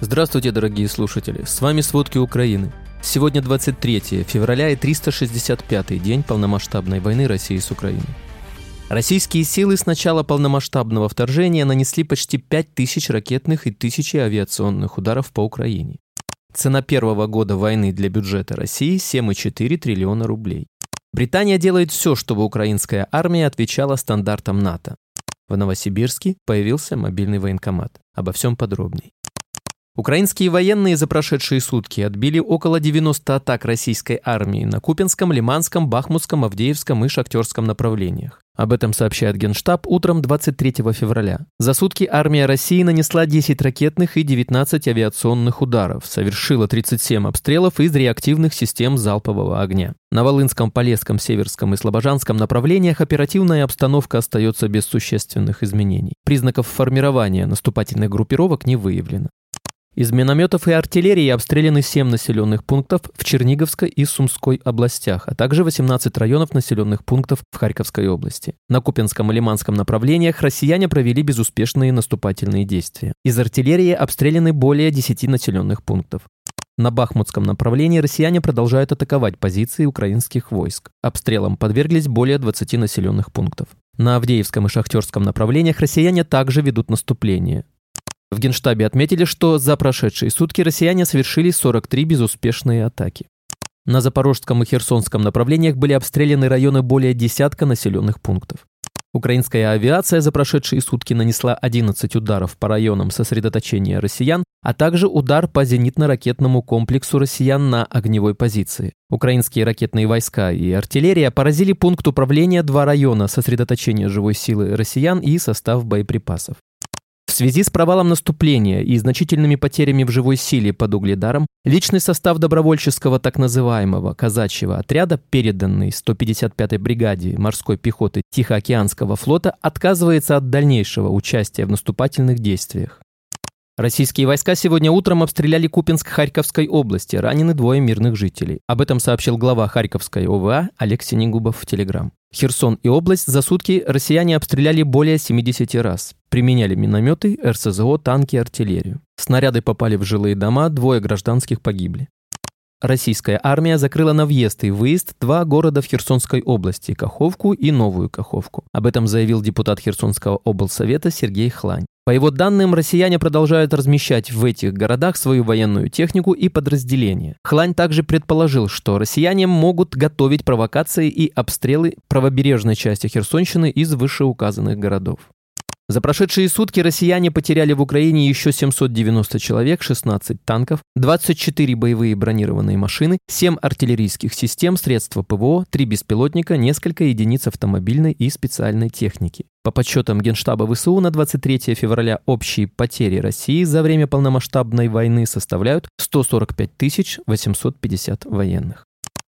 Здравствуйте, дорогие слушатели! С вами «Сводки Украины». Сегодня 23 февраля и 365 день полномасштабной войны России с Украиной. Российские силы с начала полномасштабного вторжения нанесли почти 5000 ракетных и тысячи авиационных ударов по Украине. Цена первого года войны для бюджета России 7,4 триллиона рублей. Британия делает все, чтобы украинская армия отвечала стандартам НАТО. В Новосибирске появился мобильный военкомат. Обо всем подробней. Украинские военные за прошедшие сутки отбили около 90 атак российской армии на Купинском, Лиманском, Бахмутском, Авдеевском и Шахтерском направлениях. Об этом сообщает Генштаб утром 23 февраля. За сутки армия России нанесла 10 ракетных и 19 авиационных ударов, совершила 37 обстрелов из реактивных систем залпового огня. На Волынском, Полесском, Северском и Слобожанском направлениях оперативная обстановка остается без существенных изменений. Признаков формирования наступательных группировок не выявлено. Из минометов и артиллерии обстреляны 7 населенных пунктов в Черниговской и Сумской областях, а также 18 районов населенных пунктов в Харьковской области. На Купинском и Лиманском направлениях россияне провели безуспешные наступательные действия. Из артиллерии обстреляны более 10 населенных пунктов. На Бахмутском направлении россияне продолжают атаковать позиции украинских войск. Обстрелам подверглись более 20 населенных пунктов. На Авдеевском и Шахтерском направлениях россияне также ведут наступление. В Генштабе отметили, что за прошедшие сутки россияне совершили 43 безуспешные атаки. На Запорожском и Херсонском направлениях были обстреляны районы более десятка населенных пунктов. Украинская авиация за прошедшие сутки нанесла 11 ударов по районам сосредоточения россиян, а также удар по зенитно-ракетному комплексу россиян на огневой позиции. Украинские ракетные войска и артиллерия поразили пункт управления два района сосредоточения живой силы россиян и состав боеприпасов. Связи с провалом наступления и значительными потерями в живой силе под Угледаром, личный состав добровольческого так называемого казачьего отряда, переданный 155-й бригаде морской пехоты Тихоокеанского флота, отказывается от дальнейшего участия в наступательных действиях. Российские войска сегодня утром обстреляли Купинск Харьковской области, ранены двое мирных жителей. Об этом сообщил глава Харьковской ОВА Олег Синегубов в Телеграм. Херсон и область за сутки россияне обстреляли более 70 раз. Применяли минометы, РСЗО, танки, артиллерию. Снаряды попали в жилые дома, двое гражданских погибли. Российская армия закрыла на въезд и выезд два города в Херсонской области – Каховку и Новую Каховку. Об этом заявил депутат Херсонского облсовета Сергей Хлань. По его данным, россияне продолжают размещать в этих городах свою военную технику и подразделения. Хлань также предположил, что россияне могут готовить провокации и обстрелы правобережной части Херсонщины из вышеуказанных городов. За прошедшие сутки россияне потеряли в Украине еще 790 человек, 16 танков, 24 боевые бронированные машины, 7 артиллерийских систем, средства ПВО, 3 беспилотника, несколько единиц автомобильной и специальной техники. По подсчетам Генштаба ВСУ на 23 февраля общие потери России за время полномасштабной войны составляют 145 850 военных.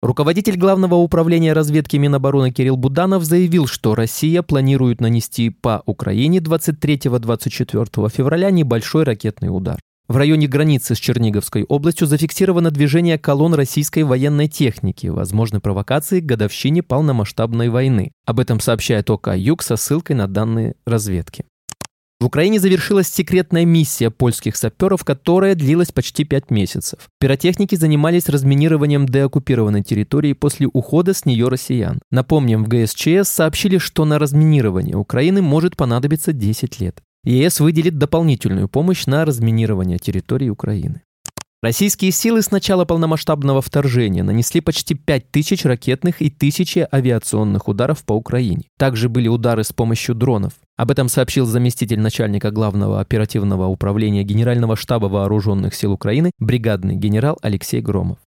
Руководитель Главного управления разведки Минобороны Кирилл Буданов заявил, что Россия планирует нанести по Украине 23-24 февраля небольшой ракетный удар. В районе границы с Черниговской областью зафиксировано движение колонн российской военной техники, возможны провокации к годовщине полномасштабной войны. Об этом сообщает ОК «Юг» со ссылкой на данные разведки. В Украине завершилась секретная миссия польских саперов, которая длилась почти пять месяцев. Пиротехники занимались разминированием деоккупированной территории после ухода с нее россиян. Напомним, в ГСЧС сообщили, что на разминирование Украины может понадобиться 10 лет. ЕС выделит дополнительную помощь на разминирование территории Украины. Российские силы с начала полномасштабного вторжения нанесли почти 5000 ракетных и тысячи авиационных ударов по Украине. Также были удары с помощью дронов. Об этом сообщил заместитель начальника главного оперативного управления Генерального штаба Вооруженных сил Украины бригадный генерал Алексей Громов.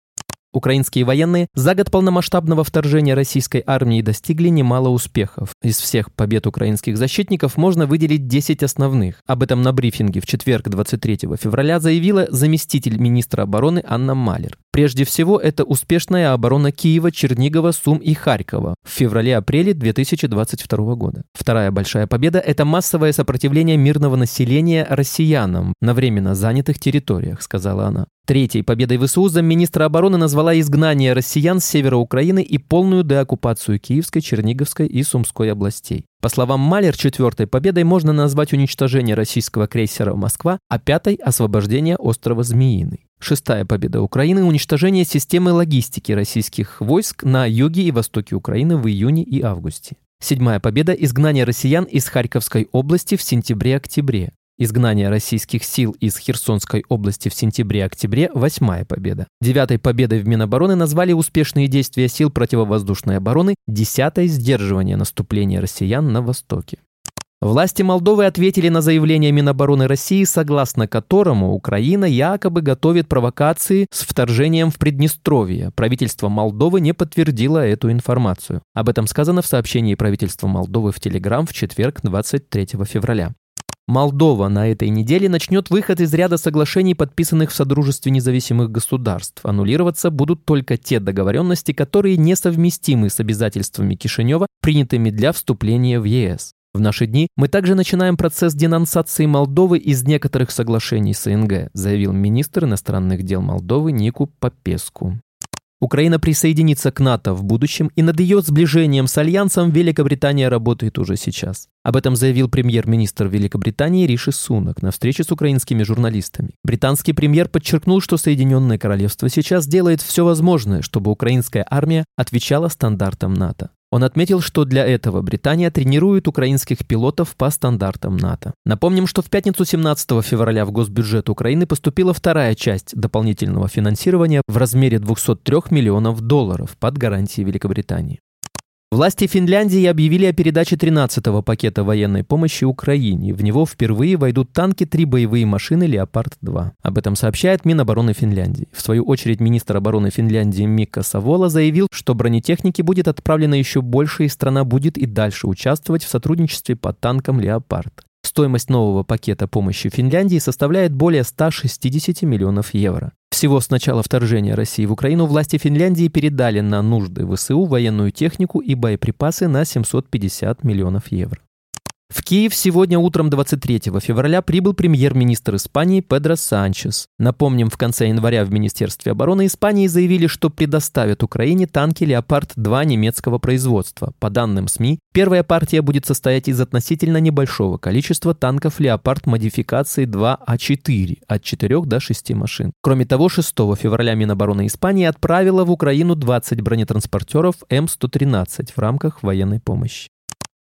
Украинские военные за год полномасштабного вторжения российской армии достигли немало успехов. Из всех побед украинских защитников можно выделить 10 основных. Об этом на брифинге в четверг 23 февраля заявила заместитель министра обороны Анна Малер. Прежде всего, это успешная оборона Киева, Чернигова, Сум и Харькова в феврале-апреле 2022 года. Вторая большая победа – это массовое сопротивление мирного населения россиянам на временно занятых территориях, сказала она. Третьей победой ВСУ замминистра обороны назвала изгнание россиян с севера Украины и полную деоккупацию Киевской, Черниговской и Сумской областей. По словам Малер, четвертой победой можно назвать уничтожение российского крейсера «Москва», а пятой – освобождение острова Змеиный. Шестая победа Украины – уничтожение системы логистики российских войск на юге и востоке Украины в июне и августе. Седьмая победа – изгнание россиян из Харьковской области в сентябре-октябре. Изгнание российских сил из Херсонской области в сентябре-октябре – восьмая победа. Девятой победой в Минобороны назвали успешные действия сил противовоздушной обороны, десятой – сдерживание наступления россиян на востоке. Власти Молдовы ответили на заявление Минобороны России, согласно которому Украина якобы готовит провокации с вторжением в Приднестровье. Правительство Молдовы не подтвердило эту информацию. Об этом сказано в сообщении правительства Молдовы в Телеграм в четверг, 23 февраля. Молдова на этой неделе начнет выход из ряда соглашений, подписанных в Содружестве независимых государств. Аннулироваться будут только те договоренности, которые несовместимы с обязательствами Кишинева, принятыми для вступления в ЕС. В наши дни мы также начинаем процесс денонсации Молдовы из некоторых соглашений СНГ, заявил министр иностранных дел Молдовы Нику Попеску. Украина присоединится к НАТО в будущем, и над ее сближением с Альянсом Великобритания работает уже сейчас. Об этом заявил премьер-министр Великобритании Риши Сунак на встрече с украинскими журналистами. Британский премьер подчеркнул, что Соединенное Королевство сейчас делает все возможное, чтобы украинская армия отвечала стандартам НАТО. Он отметил, что для этого Британия тренирует украинских пилотов по стандартам НАТО. Напомним, что в пятницу 17 февраля в госбюджет Украины поступила вторая часть дополнительного финансирования в размере 203 миллионов долларов под гарантией Великобритании. Власти Финляндии объявили о передаче 13-го пакета военной помощи Украине. В него впервые войдут танки, три боевые машины «Леопард-2». Об этом сообщает Минобороны Финляндии. В свою очередь министр обороны Финляндии Мика Савола заявил, что бронетехники будет отправлено еще больше и страна будет и дальше участвовать в сотрудничестве по танкам «Леопард». Стоимость нового пакета помощи Финляндии составляет более 160 миллионов евро. Всего с начала вторжения России в Украину власти Финляндии передали на нужды ВСУ военную технику и боеприпасы на 750 миллионов евро. В Киев сегодня утром 23 февраля прибыл премьер-министр Испании Педро Санчес. Напомним, в конце января в Министерстве обороны Испании заявили, что предоставят Украине танки «Леопард-2» немецкого производства. По данным СМИ, первая партия будет состоять из относительно небольшого количества танков «Леопард» модификации 2А4 от 4 до 6 машин. Кроме того, 6 февраля Минобороны Испании отправила в Украину 20 бронетранспортеров М113 в рамках военной помощи.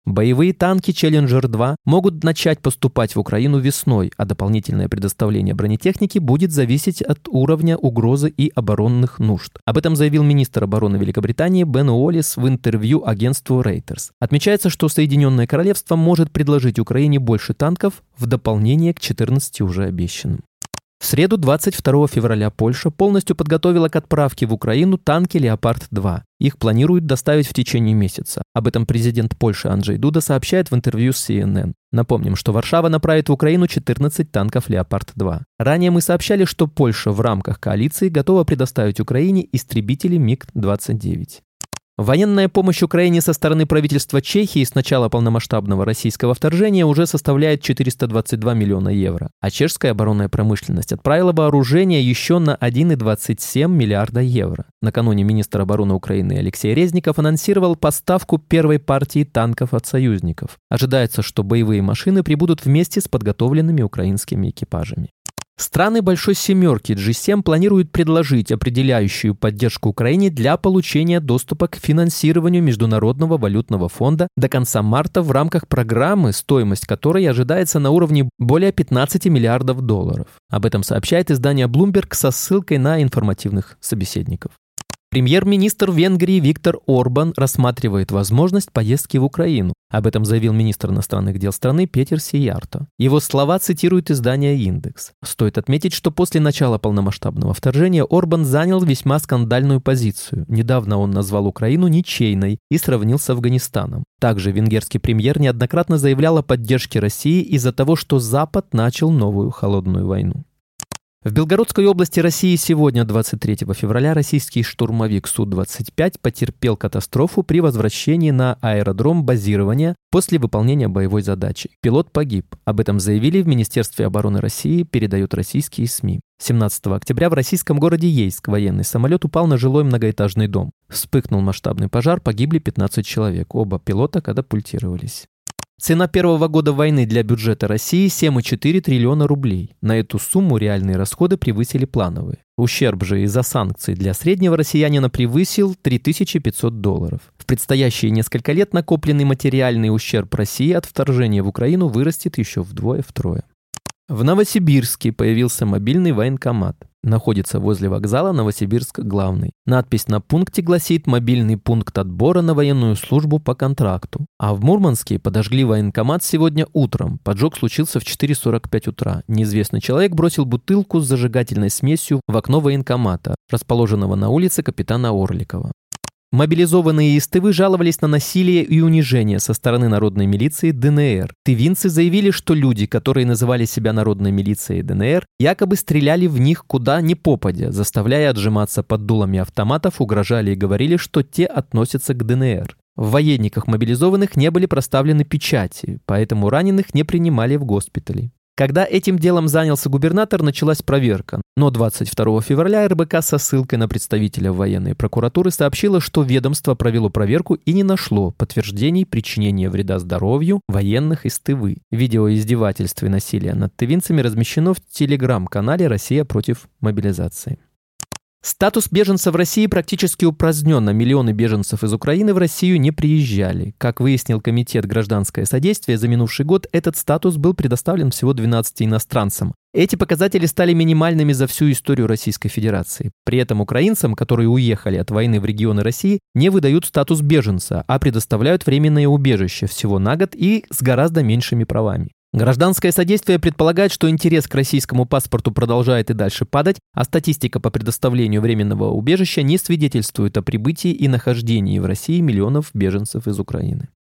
Боевые танки Challenger-2 могут начать поступать в Украину весной, а дополнительное предоставление бронетехники будет зависеть от уровня угрозы и оборонных нужд. Об этом заявил министр обороны Великобритании Бен Уоллес в интервью агентству Reuters. Отмечается, что Соединенное Королевство может предложить Украине больше танков в дополнение к 14 уже обещанным. В среду 22 февраля Польша полностью подготовила к отправке в Украину танки «Леопард-2». Их планируют доставить в течение месяца. Об этом президент Польши Анджей Дуда сообщает в интервью с CNN. Напомним, что Варшава направит в Украину 14 танков «Леопард-2». Ранее мы сообщали, что Польша в рамках коалиции готова предоставить Украине истребители МиГ-29. Военная помощь Украине со стороны правительства Чехии с начала полномасштабного российского вторжения уже составляет 422 миллиона евро, а чешская оборонная промышленность отправила вооружение еще на 1,27 миллиарда евро. Накануне министр обороны Украины Алексей Резников анонсировал поставку первой партии танков от союзников. Ожидается, что боевые машины прибудут вместе с подготовленными украинскими экипажами. Страны Большой Семерки G7 планируют предложить определяющую поддержку Украине для получения доступа к финансированию Международного валютного фонда до конца марта в рамках программы, стоимость которой ожидается на уровне более 15 миллиардов долларов. Об этом сообщает издание Bloomberg со ссылкой на информативных собеседников. Премьер-министр Венгрии Виктор Орбан рассматривает возможность поездки в Украину. Об этом заявил министр иностранных дел страны Петер Сиярто. Его слова цитирует издание «Индекс». Стоит отметить, что после начала полномасштабного вторжения Орбан занял весьма скандальную позицию. Недавно он назвал Украину ничейной и сравнил с Афганистаном. Также венгерский премьер неоднократно заявлял о поддержке России из-за того, что Запад начал новую холодную войну. В Белгородской области России сегодня, 23 февраля, российский штурмовик Су-25 потерпел катастрофу при возвращении на аэродром базирования после выполнения боевой задачи. Пилот погиб. Об этом заявили в Министерстве обороны России, передают российские СМИ. 17 октября в российском городе Ейск военный самолет упал на жилой многоэтажный дом. Вспыхнул масштабный пожар, погибли 15 человек. Оба пилота катапультировались. Цена первого года войны для бюджета России 7,4 триллиона рублей. На эту сумму реальные расходы превысили плановые. Ущерб же из-за санкций для среднего россиянина превысил 3500 долларов. В предстоящие несколько лет накопленный материальный ущерб России от вторжения в Украину вырастет еще вдвое-втрое. В Новосибирске появился мобильный военкомат. Находится возле вокзала Новосибирск-Главный. Надпись на пункте гласит «Мобильный пункт отбора на военную службу по контракту». А в Мурманске подожгли военкомат сегодня утром. Поджог случился в 4.45 утра. Неизвестный человек бросил бутылку с зажигательной смесью в окно военкомата, расположенного на улице капитана Орликова. Мобилизованные из Тывы жаловались на насилие и унижение со стороны народной милиции ДНР. Тывинцы заявили, что люди, которые называли себя народной милицией ДНР, якобы стреляли в них куда ни попадя, заставляя отжиматься под дулами автоматов, угрожали и говорили, что те относятся к ДНР. В военниках мобилизованных не были проставлены печати, поэтому раненых не принимали в госпитали. Когда этим делом занялся губернатор, началась проверка. Но 22 февраля РБК со ссылкой на представителя военной прокуратуры сообщила, что ведомство провело проверку и не нашло подтверждений причинения вреда здоровью военных из Тывы. Видео издевательств и насилия над тывинцами размещено в телеграм-канале «Россия против мобилизации». Статус беженца в России практически упразднен, а миллионы беженцев из Украины в Россию не приезжали. Как выяснил Комитет гражданское содействие, за минувший год этот статус был предоставлен всего 12 иностранцам. Эти показатели стали минимальными за всю историю Российской Федерации. При этом украинцам, которые уехали от войны в регионы России, не выдают статус беженца, а предоставляют временное убежище всего на год и с гораздо меньшими правами. Гражданское содействие предполагает, что интерес к российскому паспорту продолжает и дальше падать, а статистика по предоставлению временного убежища не свидетельствует о прибытии и нахождении в России миллионов беженцев из Украины.